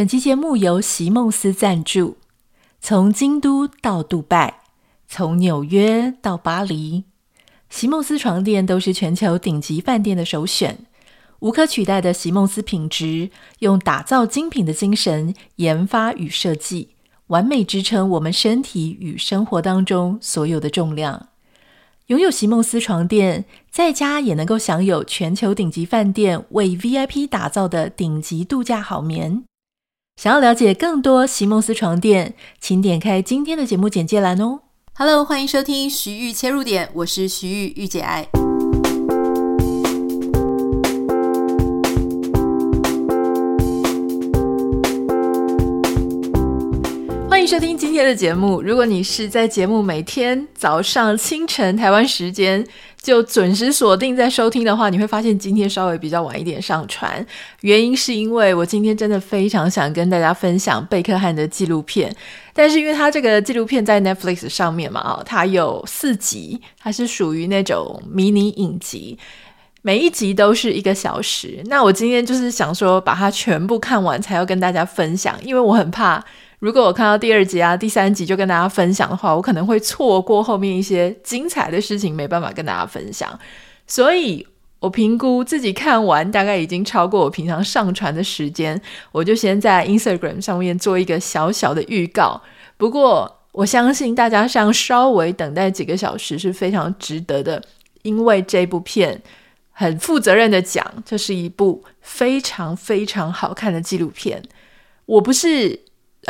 本期节目由席梦思赞助。从京都到杜拜，从纽约到巴黎，席梦思床垫都是全球顶级饭店的首选。无可取代的席梦思品质，用打造精品的精神研发与设计，完美支撑我们身体与生活当中所有的重量。拥有席梦思床垫，在家也能够享有全球顶级饭店为 VIP 打造的顶级度假好眠。想要了解更多席梦思床垫，请点开今天的节目简介栏哦。Hello，欢迎收听徐玉切入点，我是徐玉玉姐爱。欢迎收听今天的节目。如果你是在节目每天早上清晨台湾时间就准时锁定在收听的话，你会发现今天稍微比较晚一点上传。原因是因为我今天真的非常想跟大家分享贝克汉的纪录片，但是因为他这个纪录片在 Netflix 上面嘛，啊，它有四集，它是属于那种迷你影集，每一集都是一个小时。那我今天就是想说把它全部看完才要跟大家分享，因为我很怕。如果我看到第二集啊、第三集就跟大家分享的话，我可能会错过后面一些精彩的事情，没办法跟大家分享。所以我评估自己看完大概已经超过我平常上传的时间，我就先在 Instagram 上面做一个小小的预告。不过我相信大家像稍微等待几个小时是非常值得的，因为这部片很负责任的讲，这是一部非常非常好看的纪录片。我不是。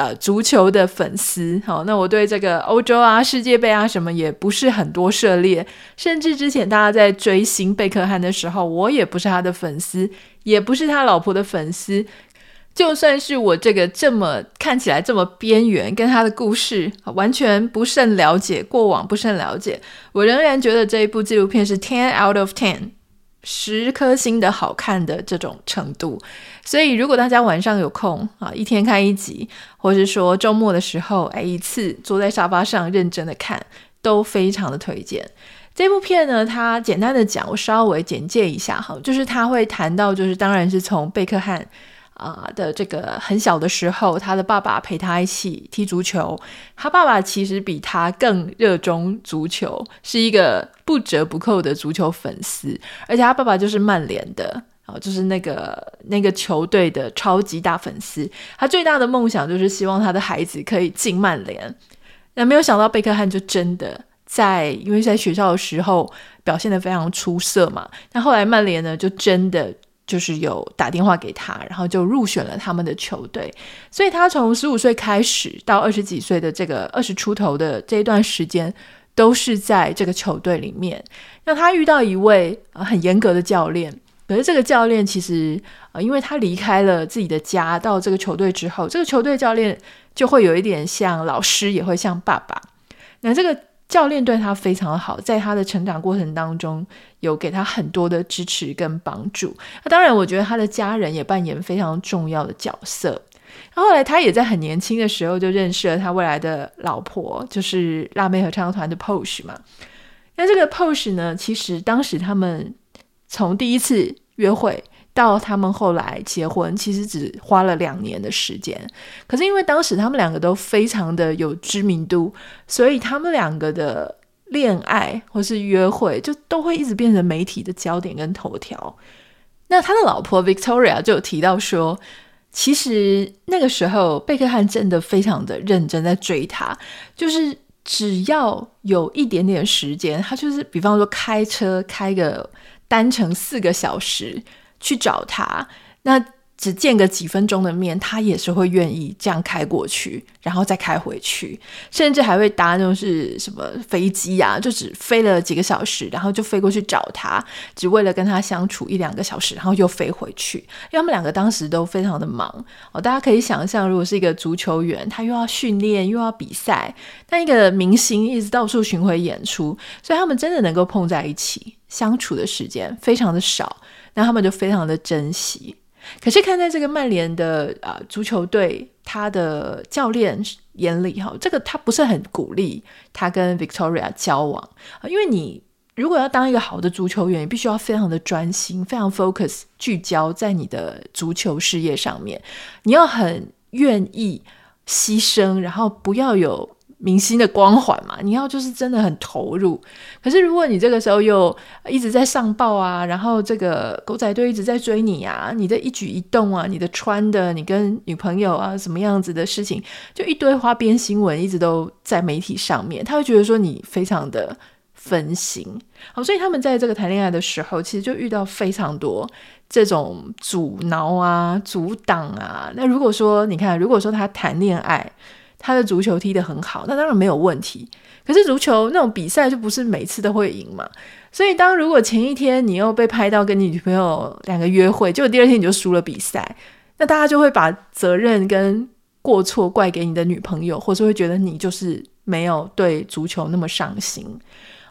呃，足球的粉丝，好，那我对这个欧洲啊、世界杯啊什么也不是很多涉猎，甚至之前大家在追星贝克汉的时候，我也不是他的粉丝，也不是他老婆的粉丝。就算是我这个这么看起来这么边缘，跟他的故事完全不甚了解，过往不甚了解，我仍然觉得这一部纪录片是 ten out of ten。十颗星的好看的这种程度，所以如果大家晚上有空啊，一天看一集，或是说周末的时候，哎，一次坐在沙发上认真的看，都非常的推荐。这部片呢，它简单的讲，我稍微简介一下哈，就是它会谈到，就是当然是从贝克汉。啊、的这个很小的时候，他的爸爸陪他一起踢足球。他爸爸其实比他更热衷足球，是一个不折不扣的足球粉丝。而且他爸爸就是曼联的，啊，就是那个那个球队的超级大粉丝。他最大的梦想就是希望他的孩子可以进曼联。那没有想到贝克汉就真的在，因为在学校的时候表现得非常出色嘛。那后来曼联呢，就真的。就是有打电话给他，然后就入选了他们的球队。所以他从十五岁开始到二十几岁的这个二十出头的这一段时间，都是在这个球队里面。那他遇到一位很严格的教练，可是这个教练其实呃，因为他离开了自己的家到这个球队之后，这个球队教练就会有一点像老师，也会像爸爸。那这个。教练对他非常的好，在他的成长过程当中，有给他很多的支持跟帮助。那当然，我觉得他的家人也扮演非常重要的角色。那后来，他也在很年轻的时候就认识了他未来的老婆，就是辣妹合唱团的 Posh 嘛。那这个 Posh 呢，其实当时他们从第一次约会。到他们后来结婚，其实只花了两年的时间。可是因为当时他们两个都非常的有知名度，所以他们两个的恋爱或是约会，就都会一直变成媒体的焦点跟头条。那他的老婆 Victoria 就有提到说，其实那个时候贝克汉真的非常的认真在追他，就是只要有一点点时间，他就是比方说开车开个单程四个小时。去找他，那只见个几分钟的面，他也是会愿意这样开过去，然后再开回去，甚至还会搭那种是什么飞机呀、就只飞了几个小时，然后就飞过去找他，只为了跟他相处一两个小时，然后又飞回去。因为他们两个当时都非常的忙哦，大家可以想象，如果是一个足球员，他又要训练又要比赛，但一个明星一直到处巡回演出，所以他们真的能够碰在一起相处的时间非常的少。那他们就非常的珍惜，可是看在这个曼联的啊、足球队，他的教练眼里哈，这个他不是很鼓励他跟 Victoria 交往，因为你如果要当一个好的足球员，你必须要非常的专心，非常 focus 聚焦在你的足球事业上面，你要很愿意牺牲，然后不要有。明星的光环嘛，你要就是真的很投入。可是如果你这个时候又一直在上报啊，然后这个狗仔队一直在追你啊，你的一举一动啊，你的穿的，你跟女朋友啊什么样子的事情，就一堆花边新闻一直都在媒体上面，他会觉得说你非常的分心。好，所以他们在这个谈恋爱的时候，其实就遇到非常多这种阻挠啊、阻挡啊。那如果说你看，如果说他谈恋爱，他的足球踢得很好，那当然没有问题。可是足球那种比赛就不是每次都会赢嘛。所以当如果前一天你又被拍到跟你女朋友两个约会，结果第二天你就输了比赛，那大家就会把责任跟过错怪给你的女朋友，或是会觉得你就是没有对足球那么上心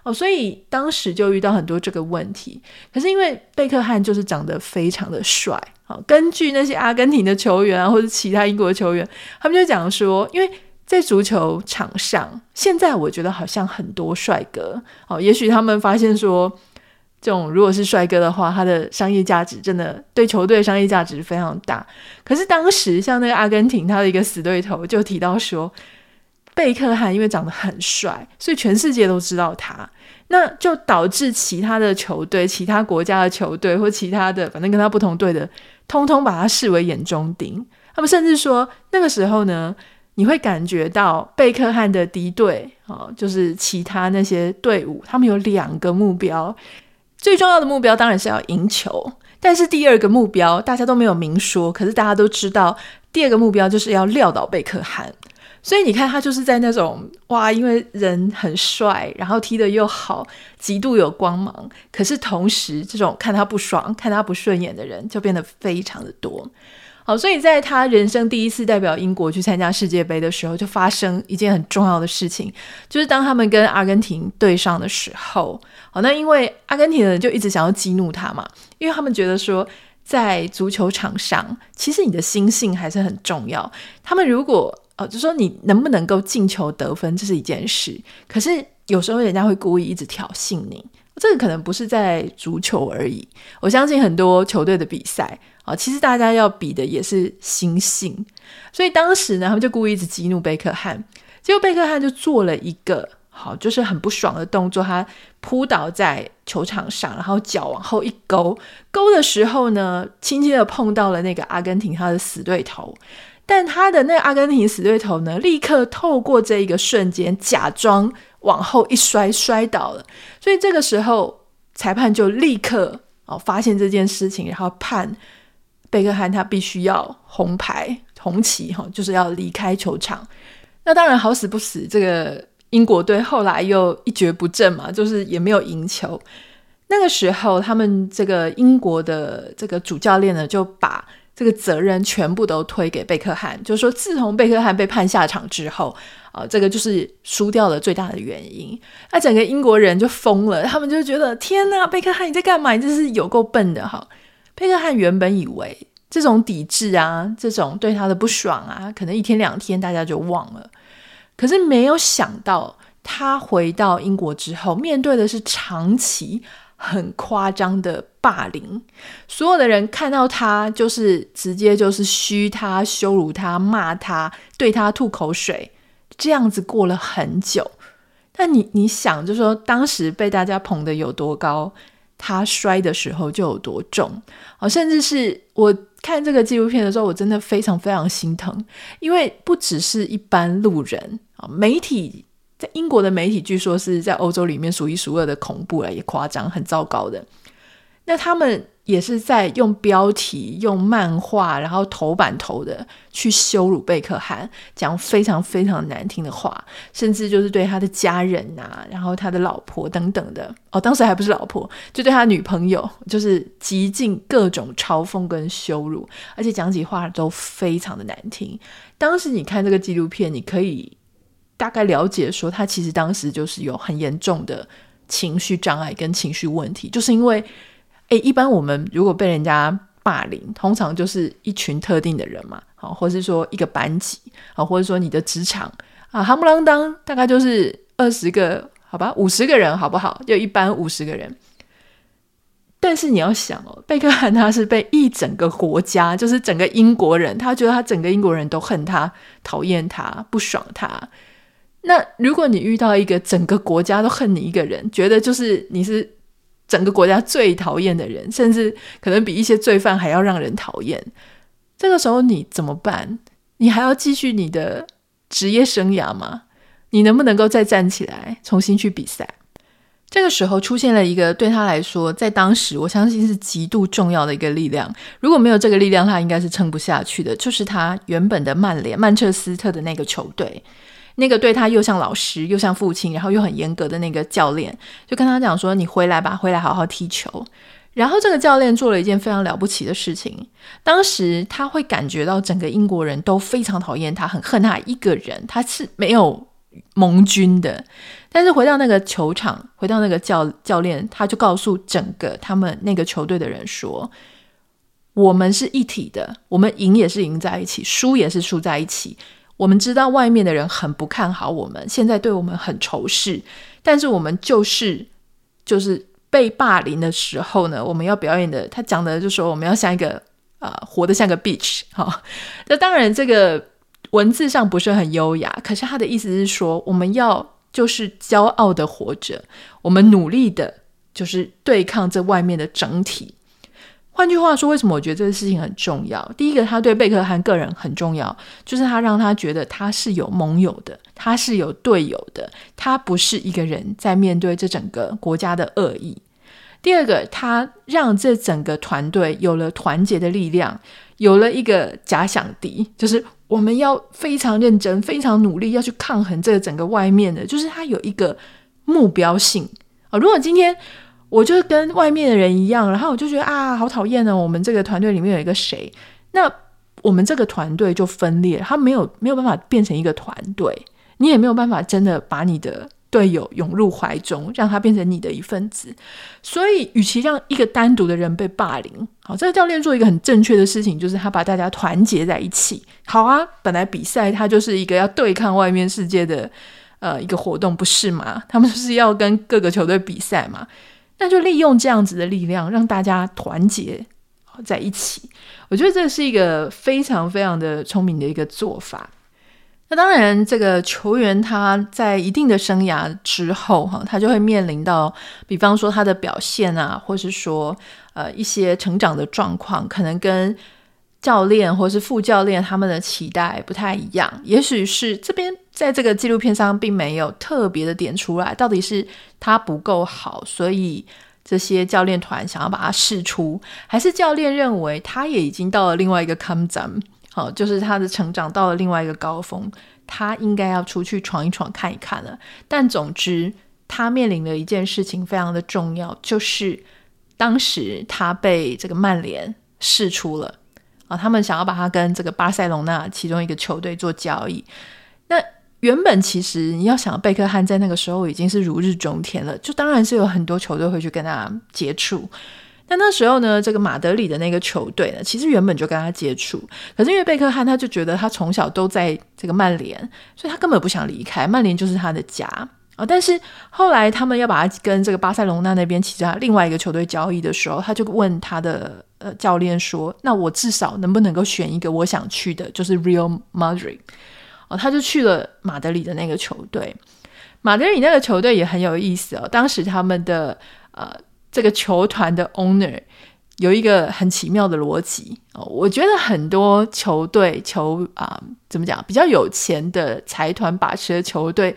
哦。所以当时就遇到很多这个问题。可是因为贝克汉就是长得非常的帅。根据那些阿根廷的球员啊，或者其他英国的球员，他们就讲说，因为在足球场上，现在我觉得好像很多帅哥，哦，也许他们发现说，这种如果是帅哥的话，他的商业价值真的对球队商业价值非常大。可是当时像那个阿根廷，他的一个死对头就提到说，贝克汉因为长得很帅，所以全世界都知道他。那就导致其他的球队、其他国家的球队或其他的，反正跟他不同队的，通通把他视为眼中钉。他们甚至说，那个时候呢，你会感觉到贝克汉的敌对啊，就是其他那些队伍，他们有两个目标，最重要的目标当然是要赢球，但是第二个目标大家都没有明说，可是大家都知道，第二个目标就是要撂倒贝克汉。所以你看，他就是在那种哇，因为人很帅，然后踢得又好，极度有光芒。可是同时，这种看他不爽、看他不顺眼的人就变得非常的多。好，所以在他人生第一次代表英国去参加世界杯的时候，就发生一件很重要的事情，就是当他们跟阿根廷对上的时候，好，那因为阿根廷的人就一直想要激怒他嘛，因为他们觉得说，在足球场上，其实你的心性还是很重要。他们如果哦，就说你能不能够进球得分，这是一件事。可是有时候人家会故意一直挑衅你，这个可能不是在足球而已。我相信很多球队的比赛啊，其实大家要比的也是心性。所以当时呢，他们就故意一直激怒贝克汉，结果贝克汉就做了一个好，就是很不爽的动作，他扑倒在球场上，然后脚往后一勾，勾的时候呢，轻轻的碰到了那个阿根廷他的死对头。但他的那阿根廷死对头呢，立刻透过这一个瞬间，假装往后一摔，摔倒了。所以这个时候，裁判就立刻哦发现这件事情，然后判贝克汉他必须要红牌红旗哈，就是要离开球场。那当然好死不死，这个英国队后来又一蹶不振嘛，就是也没有赢球。那个时候，他们这个英国的这个主教练呢，就把这个责任全部都推给贝克汉，就是说，自从贝克汉被判下场之后，啊、这个就是输掉了最大的原因。那整个英国人就疯了，他们就觉得天哪，贝克汉你在干嘛？你这是有够笨的哈！贝克汉原本以为这种抵制啊，这种对他的不爽啊，可能一天两天大家就忘了，可是没有想到，他回到英国之后，面对的是长期。很夸张的霸凌，所有的人看到他就是直接就是嘘他、羞辱他、骂他、对他吐口水，这样子过了很久。但你你想，就说当时被大家捧得有多高，他摔的时候就有多重。哦，甚至是我看这个纪录片的时候，我真的非常非常心疼，因为不只是一般路人啊，媒体。在英国的媒体，据说是在欧洲里面数一数二的恐怖了，也夸张，很糟糕的。那他们也是在用标题、用漫画，然后头版头的去羞辱贝克汉，讲非常非常难听的话，甚至就是对他的家人呐、然后他的老婆等等的。哦，当时还不是老婆，就对他女朋友，就是极尽各种嘲讽跟羞辱，而且讲起话都非常的难听。当时你看这个纪录片，你可以。大概了解说，他其实当时就是有很严重的情绪障碍跟情绪问题，就是因为，诶，一般我们如果被人家霸凌，通常就是一群特定的人嘛，好，或是说一个班级，好，或者说你的职场啊，夯不啷当，大概就是二十个，好吧，五十个人，好不好？就一般五十个人，但是你要想哦，贝克汉他是被一整个国家，就是整个英国人，他觉得他整个英国人都恨他、讨厌他、不爽他。那如果你遇到一个整个国家都恨你一个人，觉得就是你是整个国家最讨厌的人，甚至可能比一些罪犯还要让人讨厌，这个时候你怎么办？你还要继续你的职业生涯吗？你能不能够再站起来，重新去比赛？这个时候出现了一个对他来说，在当时我相信是极度重要的一个力量。如果没有这个力量，他应该是撑不下去的。就是他原本的曼联曼彻斯特的那个球队，那个对他又像老师又像父亲，然后又很严格的那个教练，就跟他讲说：“你回来吧，回来好好踢球。”然后这个教练做了一件非常了不起的事情。当时他会感觉到整个英国人都非常讨厌他，很恨他一个人，他是没有盟军的。但是回到那个球场，回到那个教教练，他就告诉整个他们那个球队的人说：“我们是一体的，我们赢也是赢在一起，输也是输在一起。我们知道外面的人很不看好我们，现在对我们很仇视，但是我们就是就是被霸凌的时候呢，我们要表演的。他讲的就说，我们要像一个啊、活得像个 bitch 哈。那当然，这个文字上不是很优雅，可是他的意思是说，我们要。”就是骄傲的活着，我们努力的，就是对抗这外面的整体。换句话说，为什么我觉得这个事情很重要？第一个，他对贝克汉个人很重要，就是他让他觉得他是有盟友的，他是有队友的，他不是一个人在面对这整个国家的恶意。第二个，他让这整个团队有了团结的力量，有了一个假想敌，就是。我们要非常认真、非常努力，要去抗衡这个整个外面的，就是他有一个目标性啊。如果今天我就跟外面的人一样，然后我就觉得啊，好讨厌呢。我们这个团队里面有一个谁，那我们这个团队就分裂，他没有没有办法变成一个团队，你也没有办法真的把你的。队友涌入怀中，让他变成你的一份子。所以，与其让一个单独的人被霸凌，好，这个教练做一个很正确的事情，就是他把大家团结在一起。好啊，本来比赛他就是一个要对抗外面世界的呃一个活动，不是吗？他们就是要跟各个球队比赛嘛，那就利用这样子的力量，让大家团结在一起。我觉得这是一个非常非常的聪明的一个做法。那当然，这个球员他在一定的生涯之后，哈，他就会面临到，比方说他的表现啊，或是说呃一些成长的状况，可能跟教练或是副教练他们的期待不太一样。也许是这边在这个纪录片上并没有特别的点出来，到底是他不够好，所以这些教练团想要把他试出，还是教练认为他也已经到了另外一个 come 咱们。好，就是他的成长到了另外一个高峰，他应该要出去闯一闯、看一看了。但总之，他面临的一件事情非常的重要，就是当时他被这个曼联试出了啊，他们想要把他跟这个巴塞隆纳其中一个球队做交易。那原本其实你要想，贝克汉在那个时候已经是如日中天了，就当然是有很多球队会去跟他接触。但那时候呢，这个马德里的那个球队呢，其实原本就跟他接触，可是因为贝克汉他就觉得他从小都在这个曼联，所以他根本不想离开，曼联就是他的家啊。但是后来他们要把他跟这个巴塞隆纳那边其他另外一个球队交易的时候，他就问他的呃教练说：“那我至少能不能够选一个我想去的，就是 Real Madrid？” 哦，他就去了马德里的那个球队。马德里那个球队也很有意思哦，当时他们的呃。这个球团的 owner 有一个很奇妙的逻辑哦，我觉得很多球队球啊，怎么讲，比较有钱的财团把持的球队，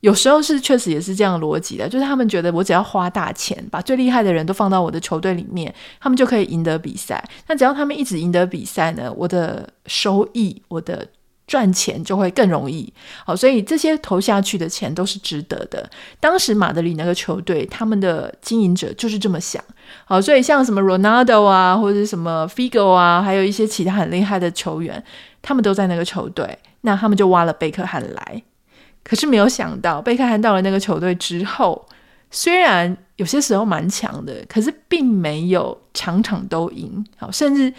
有时候是确实也是这样逻辑的，就是他们觉得我只要花大钱，把最厉害的人都放到我的球队里面，他们就可以赢得比赛。那只要他们一直赢得比赛呢，我的收益，我的。赚钱就会更容易，好，所以这些投下去的钱都是值得的。当时马德里那个球队，他们的经营者就是这么想，好，所以像什么 Ronaldo 啊，或者什么 Figo 啊，还有一些其他很厉害的球员，他们都在那个球队，那他们就挖了贝克汉来。可是没有想到，贝克汉到了那个球队之后，虽然有些时候蛮强的，可是并没有场场都赢，好，甚至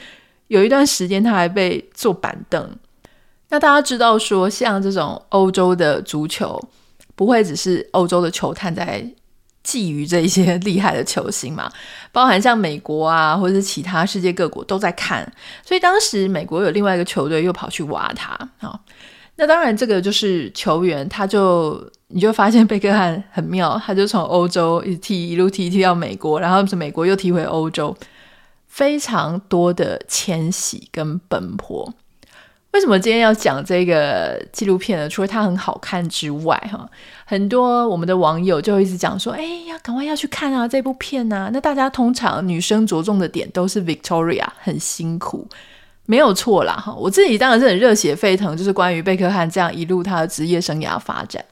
有一段时间他还被坐板凳。那大家知道说，像这种欧洲的足球，不会只是欧洲的球探在觊觎这些 厉害的球星嘛，包含像美国啊，或者是其他世界各国都在看，所以当时美国有另外一个球队又跑去挖他啊。那当然，这个就是球员，他就你就发现贝克汉很妙，他就从欧洲一踢一路踢踢到美国，然后是美国又踢回欧洲，非常多的迁徙跟奔波。为什么今天要讲这个纪录片呢？除了它很好看之外，哈，很多我们的网友就会一直讲说：“哎呀，赶快要去看啊，这部片啊！”那大家通常女生着重的点都是 Victoria 很辛苦。没有错啦，哈，我自己当然是很热血沸腾，就是关于贝克汉这样一路他的职业生涯发展。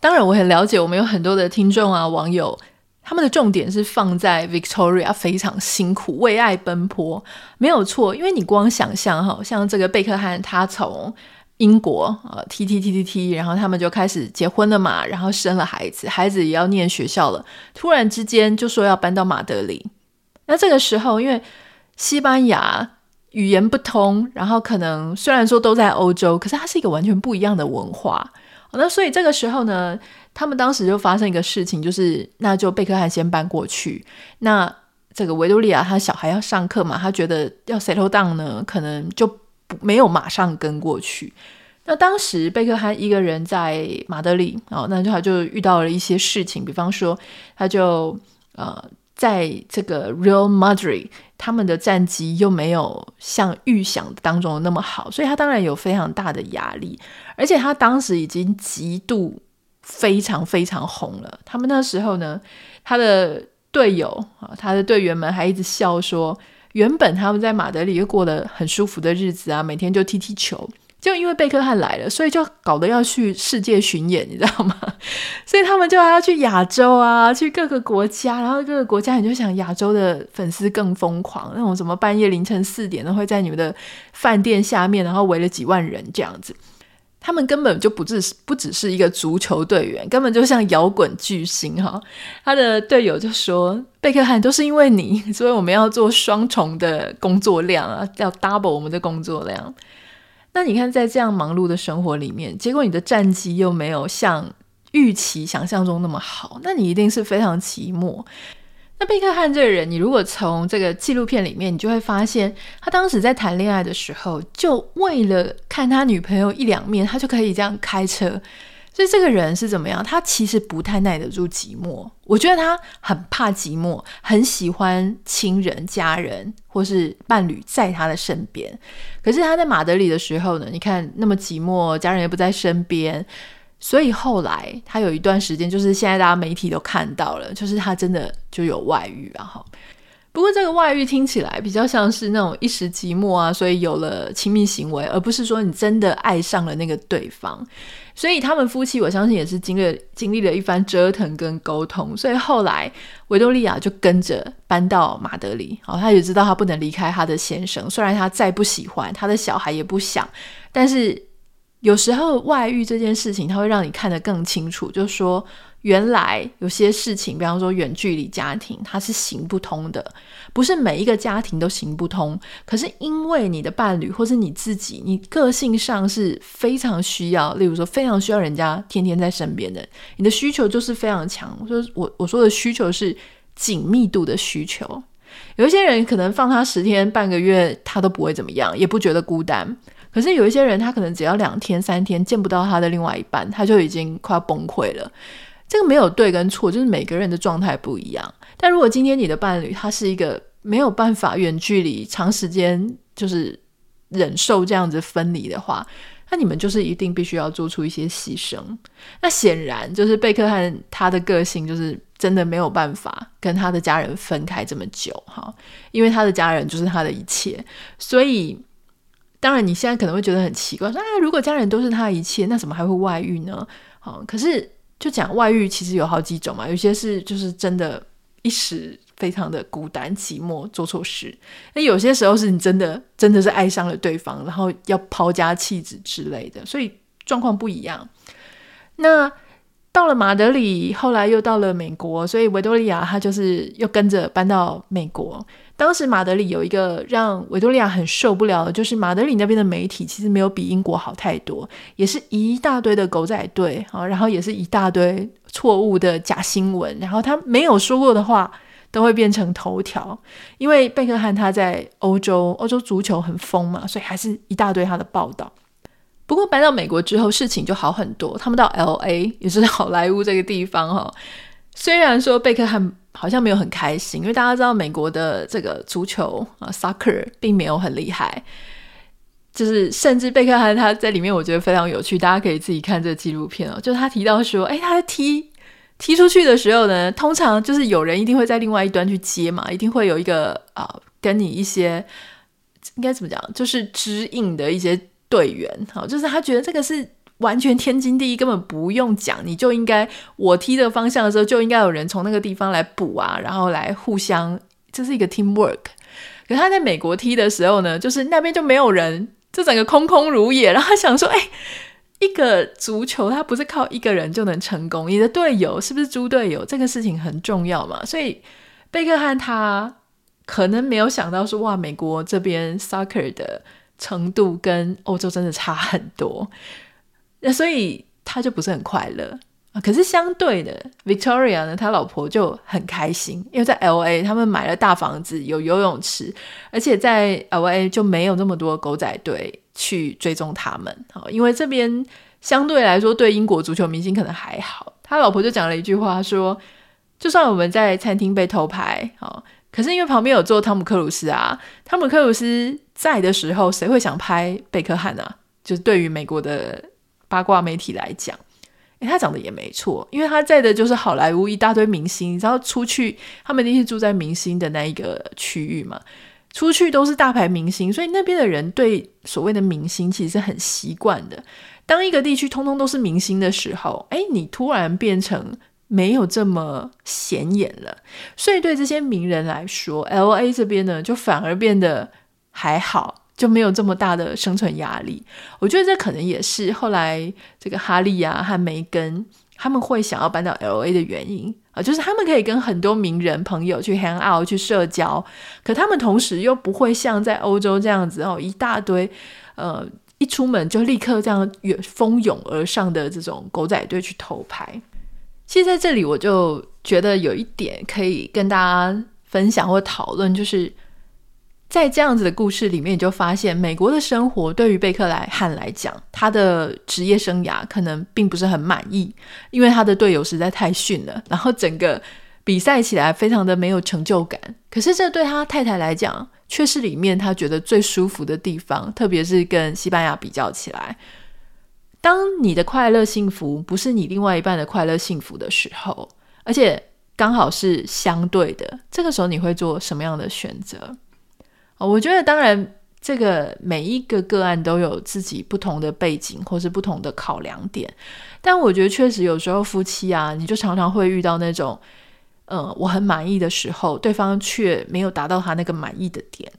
当然，我很了解，我们有很多的听众啊、网友，他们的重点是放在 Victoria 非常辛苦为爱奔波，没有错。因为你光想象哈，像这个贝克汉，他从英国呃，T T T T T，，然后他们就开始结婚了嘛，然后生了孩子，孩子也要念学校了，突然之间就说要搬到马德里。那这个时候，因为西班牙。语言不通，然后可能虽然说都在欧洲，可是它是一个完全不一样的文化。那所以这个时候呢，他们当时就发生一个事情，就是那就贝克汉先搬过去。那这个维多利亚他小孩要上课嘛，他觉得要 settle down 呢，可能就不没有马上跟过去。那当时贝克汉一个人在马德里，哦，那就他就遇到了一些事情，比方说他就呃。在这个 Real Madrid，他们的战绩又没有像预想当中那么好，所以他当然有非常大的压力。而且他当时已经极度非常非常红了。他们那时候呢，他的队友啊，他的队员们还一直笑说，原本他们在马德里又过得很舒服的日子啊，每天就踢踢球。就因为贝克汉来了，所以就搞得要去世界巡演，你知道吗？所以他们就还要去亚洲啊，去各个国家，然后各个国家你就想亚洲的粉丝更疯狂，那种什么半夜凌晨四点都会在你们的饭店下面，然后围了几万人这样子。他们根本就不只是不只是一个足球队员，根本就像摇滚巨星哈。他的队友就说：“贝克汉都是因为你，所以我们要做双重的工作量啊，要 double 我们的工作量。”那你看，在这样忙碌的生活里面，结果你的战绩又没有像预期想象中那么好，那你一定是非常寂寞。那贝克汉这个人，你如果从这个纪录片里面，你就会发现，他当时在谈恋爱的时候，就为了看他女朋友一两面，他就可以这样开车。所以这个人是怎么样？他其实不太耐得住寂寞。我觉得他很怕寂寞，很喜欢亲人、家人或是伴侣在他的身边。可是他在马德里的时候呢？你看那么寂寞，家人也不在身边。所以后来他有一段时间，就是现在大家媒体都看到了，就是他真的就有外遇啊！哈。不过这个外遇听起来比较像是那种一时寂寞啊，所以有了亲密行为，而不是说你真的爱上了那个对方。所以他们夫妻，我相信也是经历经历了一番折腾跟沟通，所以后来维多利亚就跟着搬到马德里。好，他也知道他不能离开他的先生，虽然他再不喜欢，他的小孩也不想，但是有时候外遇这件事情，它会让你看得更清楚，就是说。原来有些事情，比方说远距离家庭，它是行不通的，不是每一个家庭都行不通。可是因为你的伴侣或是你自己，你个性上是非常需要，例如说非常需要人家天天在身边的，你的需求就是非常强。我说我我说的需求是紧密度的需求。有一些人可能放他十天半个月，他都不会怎么样，也不觉得孤单。可是有一些人，他可能只要两天三天见不到他的另外一半，他就已经快要崩溃了。这个没有对跟错，就是每个人的状态不一样。但如果今天你的伴侣他是一个没有办法远距离长时间就是忍受这样子分离的话，那你们就是一定必须要做出一些牺牲。那显然就是贝克汉他的个性就是真的没有办法跟他的家人分开这么久哈，因为他的家人就是他的一切。所以当然你现在可能会觉得很奇怪，说啊，如果家人都是他一切，那怎么还会外遇呢？好，可是。就讲外遇，其实有好几种嘛。有些是就是真的，一时非常的孤单寂寞，做错事。那有些时候是你真的真的是爱上了对方，然后要抛家弃子之类的，所以状况不一样。那到了马德里，后来又到了美国，所以维多利亚她就是又跟着搬到美国。当时马德里有一个让维多利亚很受不了的，就是马德里那边的媒体其实没有比英国好太多，也是一大堆的狗仔队啊，然后也是一大堆错误的假新闻，然后他没有说过的话都会变成头条。因为贝克汉他在欧洲，欧洲足球很疯嘛，所以还是一大堆他的报道。不过搬到美国之后，事情就好很多。他们到 LA 也是好莱坞这个地方哈，虽然说贝克汉好像没有很开心，因为大家知道美国的这个足球啊，soccer 并没有很厉害。就是甚至贝克汉他在里面，我觉得非常有趣，大家可以自己看这个纪录片哦。就他提到说，哎，他在踢踢出去的时候呢，通常就是有人一定会在另外一端去接嘛，一定会有一个啊、跟你一些应该怎么讲，就是指引的一些。队员，好，就是他觉得这个是完全天经地义，根本不用讲，你就应该我踢的方向的时候，就应该有人从那个地方来补啊，然后来互相，这是一个 teamwork。可他在美国踢的时候呢，就是那边就没有人，就整个空空如也。然后他想说，哎，一个足球，他不是靠一个人就能成功，你的队友是不是猪队友？这个事情很重要嘛。所以贝克汉他可能没有想到说，哇，美国这边 soccer 的。程度跟欧洲真的差很多，那所以他就不是很快乐。可是相对的，Victoria 呢，他老婆就很开心，因为在 LA 他们买了大房子，有游泳池，而且在 LA 就没有那么多狗仔队去追踪他们。因为这边相对来说对英国足球明星可能还好。他老婆就讲了一句话说：“就算我们在餐厅被偷拍，可是因为旁边有坐汤姆克鲁斯啊，汤姆克鲁斯。”在的时候，谁会想拍贝克汉啊？就是对于美国的八卦媒体来讲，诶，他讲的也没错，因为他在的就是好莱坞一大堆明星，然后出去，他们一定是住在明星的那一个区域嘛，出去都是大牌明星，所以那边的人对所谓的明星其实是很习惯的。当一个地区通通都是明星的时候，诶，你突然变成没有这么显眼了，所以对这些名人来说，LA 这边呢，就反而变得。还好，就没有这么大的生存压力。我觉得这可能也是后来这个哈利啊和梅根他们会想要搬到 LA 的原因啊，就是他们可以跟很多名人朋友去 hang out 去社交，可他们同时又不会像在欧洲这样子哦，一大堆呃一出门就立刻这样蜂拥而上的这种狗仔队去偷拍。其实在这里我就觉得有一点可以跟大家分享或讨论，就是。在这样子的故事里面，你就发现美国的生活对于贝克莱汉来讲，他的职业生涯可能并不是很满意，因为他的队友实在太逊了，然后整个比赛起来非常的没有成就感。可是这对他太太来讲，却是里面他觉得最舒服的地方，特别是跟西班牙比较起来。当你的快乐幸福不是你另外一半的快乐幸福的时候，而且刚好是相对的，这个时候你会做什么样的选择？哦我觉得当然，这个每一个个案都有自己不同的背景或是不同的考量点，但我觉得确实有时候夫妻啊，你就常常会遇到那种，嗯，我很满意的时候，对方却没有达到他那个满意的点。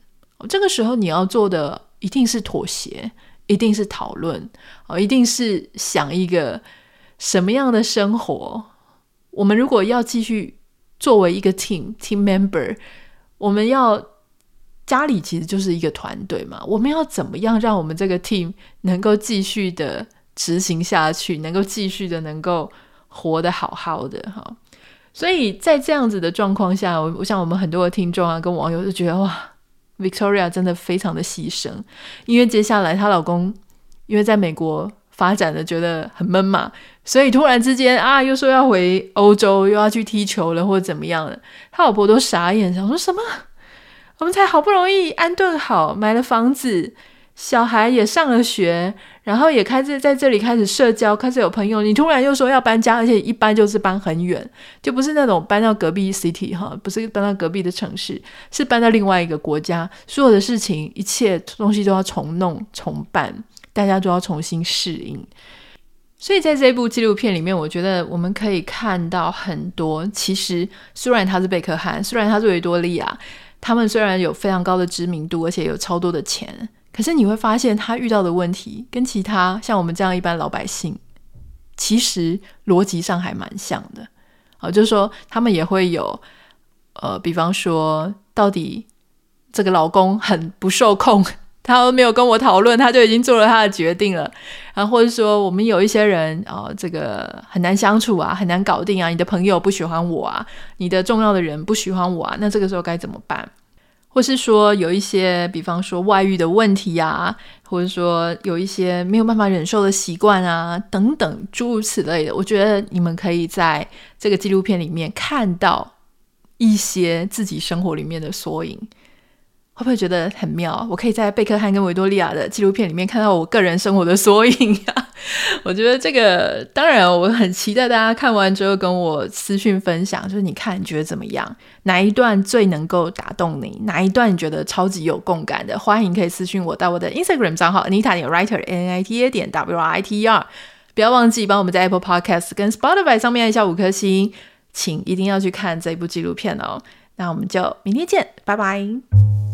这个时候你要做的一定是妥协，一定是讨论，哦，一定是想一个什么样的生活。我们如果要继续作为一个 team team member，我们要。家里其实就是一个团队嘛，我们要怎么样让我们这个 team 能够继续的执行下去，能够继续的能够活得好好的哈。所以在这样子的状况下，我我想我们很多的听众啊跟网友就觉得哇，Victoria 真的非常的牺牲，因为接下来她老公因为在美国发展的觉得很闷嘛，所以突然之间啊又说要回欧洲，又要去踢球了或者怎么样的，他老婆都傻眼，想说什么？我们才好不容易安顿好，买了房子，小孩也上了学，然后也开始在这里开始社交，开始有朋友。你突然又说要搬家，而且一搬就是搬很远，就不是那种搬到隔壁 city 哈，不是搬到隔壁的城市，是搬到另外一个国家。所有的事情，一切东西都要重弄重办，大家都要重新适应。所以在这部纪录片里面，我觉得我们可以看到很多。其实虽然他是贝克汉，虽然他是维多利亚。他们虽然有非常高的知名度，而且有超多的钱，可是你会发现他遇到的问题跟其他像我们这样一般老百姓，其实逻辑上还蛮像的。好，就是说他们也会有，呃，比方说到底这个老公很不受控，他都没有跟我讨论，他就已经做了他的决定了。然后或者说，我们有一些人啊、这个很难相处啊，很难搞定啊。你的朋友不喜欢我啊，你的重要的人不喜欢我啊，那这个时候该怎么办？或是说有一些，比方说外遇的问题啊，或者说有一些没有办法忍受的习惯啊，等等诸如此类的，我觉得你们可以在这个纪录片里面看到一些自己生活里面的缩影。会不会觉得很妙？我可以在贝克汉跟维多利亚的纪录片里面看到我个人生活的缩影啊！我觉得这个当然，我很期待大家看完之后跟我私讯分享，就是你看你觉得怎么样？哪一段最能够打动你？哪一段你觉得超级有共感的？欢迎可以私讯我到我的 Instagram 账号 Nita 点 Writer N I T A 点 W R I T E R。不要忘记帮我们在 Apple Podcast 跟 Spotify 上面按下五颗星，请一定要去看这部纪录片哦！那我们就明天见，拜拜。